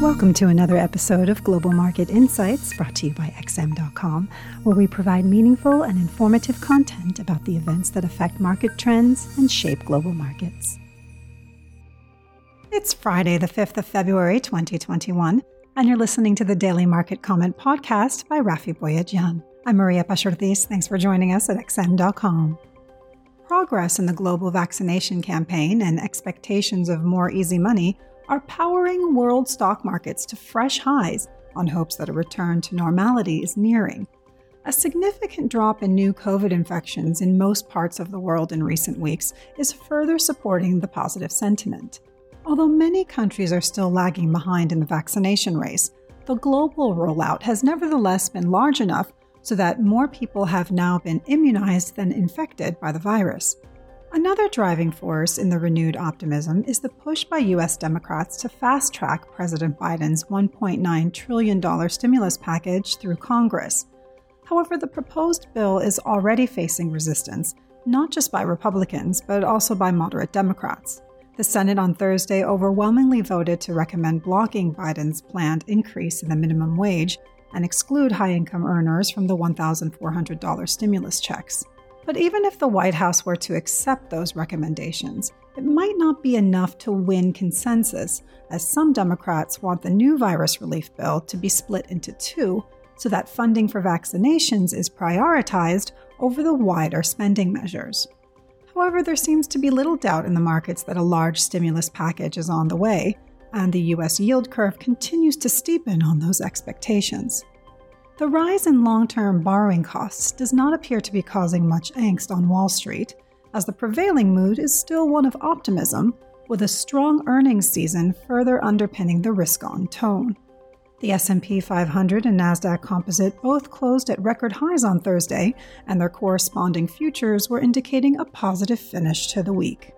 Welcome to another episode of Global Market Insights brought to you by XM.com, where we provide meaningful and informative content about the events that affect market trends and shape global markets. It's Friday, the 5th of February, 2021, and you're listening to the Daily Market Comment podcast by Raffi Boyadjian. I'm Maria Pachortis. Thanks for joining us at XM.com. Progress in the global vaccination campaign and expectations of more easy money are powering world stock markets to fresh highs on hopes that a return to normality is nearing. A significant drop in new COVID infections in most parts of the world in recent weeks is further supporting the positive sentiment. Although many countries are still lagging behind in the vaccination race, the global rollout has nevertheless been large enough so that more people have now been immunized than infected by the virus. Another driving force in the renewed optimism is the push by U.S. Democrats to fast track President Biden's $1.9 trillion stimulus package through Congress. However, the proposed bill is already facing resistance, not just by Republicans, but also by moderate Democrats. The Senate on Thursday overwhelmingly voted to recommend blocking Biden's planned increase in the minimum wage and exclude high income earners from the $1,400 stimulus checks. But even if the White House were to accept those recommendations, it might not be enough to win consensus, as some Democrats want the new virus relief bill to be split into two so that funding for vaccinations is prioritized over the wider spending measures. However, there seems to be little doubt in the markets that a large stimulus package is on the way, and the US yield curve continues to steepen on those expectations. The rise in long term borrowing costs does not appear to be causing much angst on Wall Street, as the prevailing mood is still one of optimism, with a strong earnings season further underpinning the risk-on tone. The S&P 500 and Nasdaq Composite both closed at record highs on Thursday, and their corresponding futures were indicating a positive finish to the week.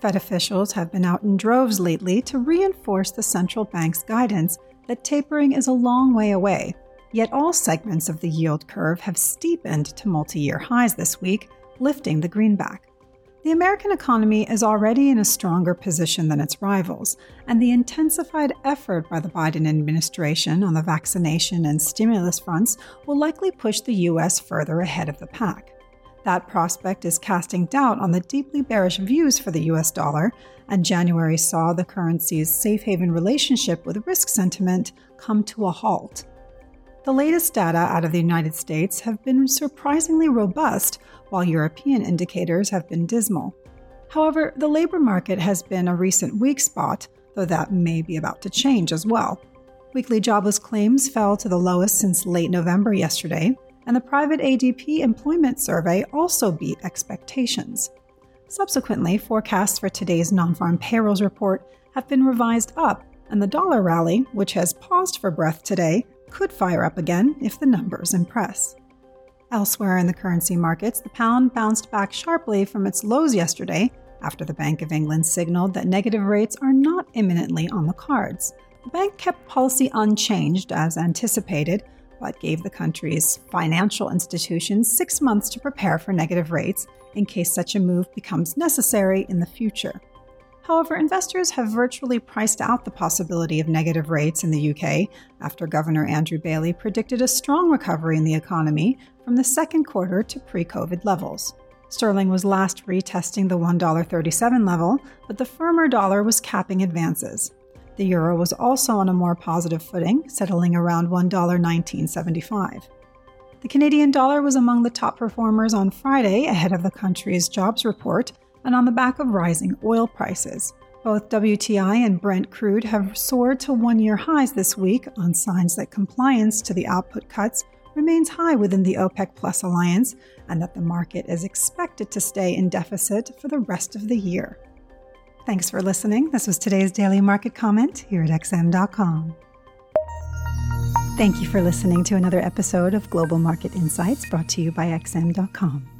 Fed officials have been out in droves lately to reinforce the central bank's guidance that tapering is a long way away Yet all segments of the yield curve have steepened to multi year highs this week, lifting the greenback. The American economy is already in a stronger position than its rivals, and the intensified effort by the Biden administration on the vaccination and stimulus fronts will likely push the U.S. further ahead of the pack. That prospect is casting doubt on the deeply bearish views for the US dollar, and January saw the currency's safe haven relationship with risk sentiment come to a halt. The latest data out of the United States have been surprisingly robust, while European indicators have been dismal. However, the labor market has been a recent weak spot, though that may be about to change as well. Weekly jobless claims fell to the lowest since late November yesterday, and the private ADP employment survey also beat expectations. Subsequently, forecasts for today's non farm payrolls report have been revised up, and the dollar rally, which has paused for breath today, could fire up again if the numbers impress. Elsewhere in the currency markets, the pound bounced back sharply from its lows yesterday after the Bank of England signaled that negative rates are not imminently on the cards. The bank kept policy unchanged as anticipated, but gave the country's financial institutions six months to prepare for negative rates in case such a move becomes necessary in the future. However, investors have virtually priced out the possibility of negative rates in the UK after Governor Andrew Bailey predicted a strong recovery in the economy from the second quarter to pre COVID levels. Sterling was last retesting the $1.37 level, but the firmer dollar was capping advances. The euro was also on a more positive footing, settling around $1.1975. The Canadian dollar was among the top performers on Friday ahead of the country's jobs report, and on the back of rising oil prices. Both WTI and Brent crude have soared to one year highs this week on signs that compliance to the output cuts remains high within the OPEC Plus alliance and that the market is expected to stay in deficit for the rest of the year. Thanks for listening. This was today's daily market comment here at XM.com. Thank you for listening to another episode of Global Market Insights brought to you by XM.com.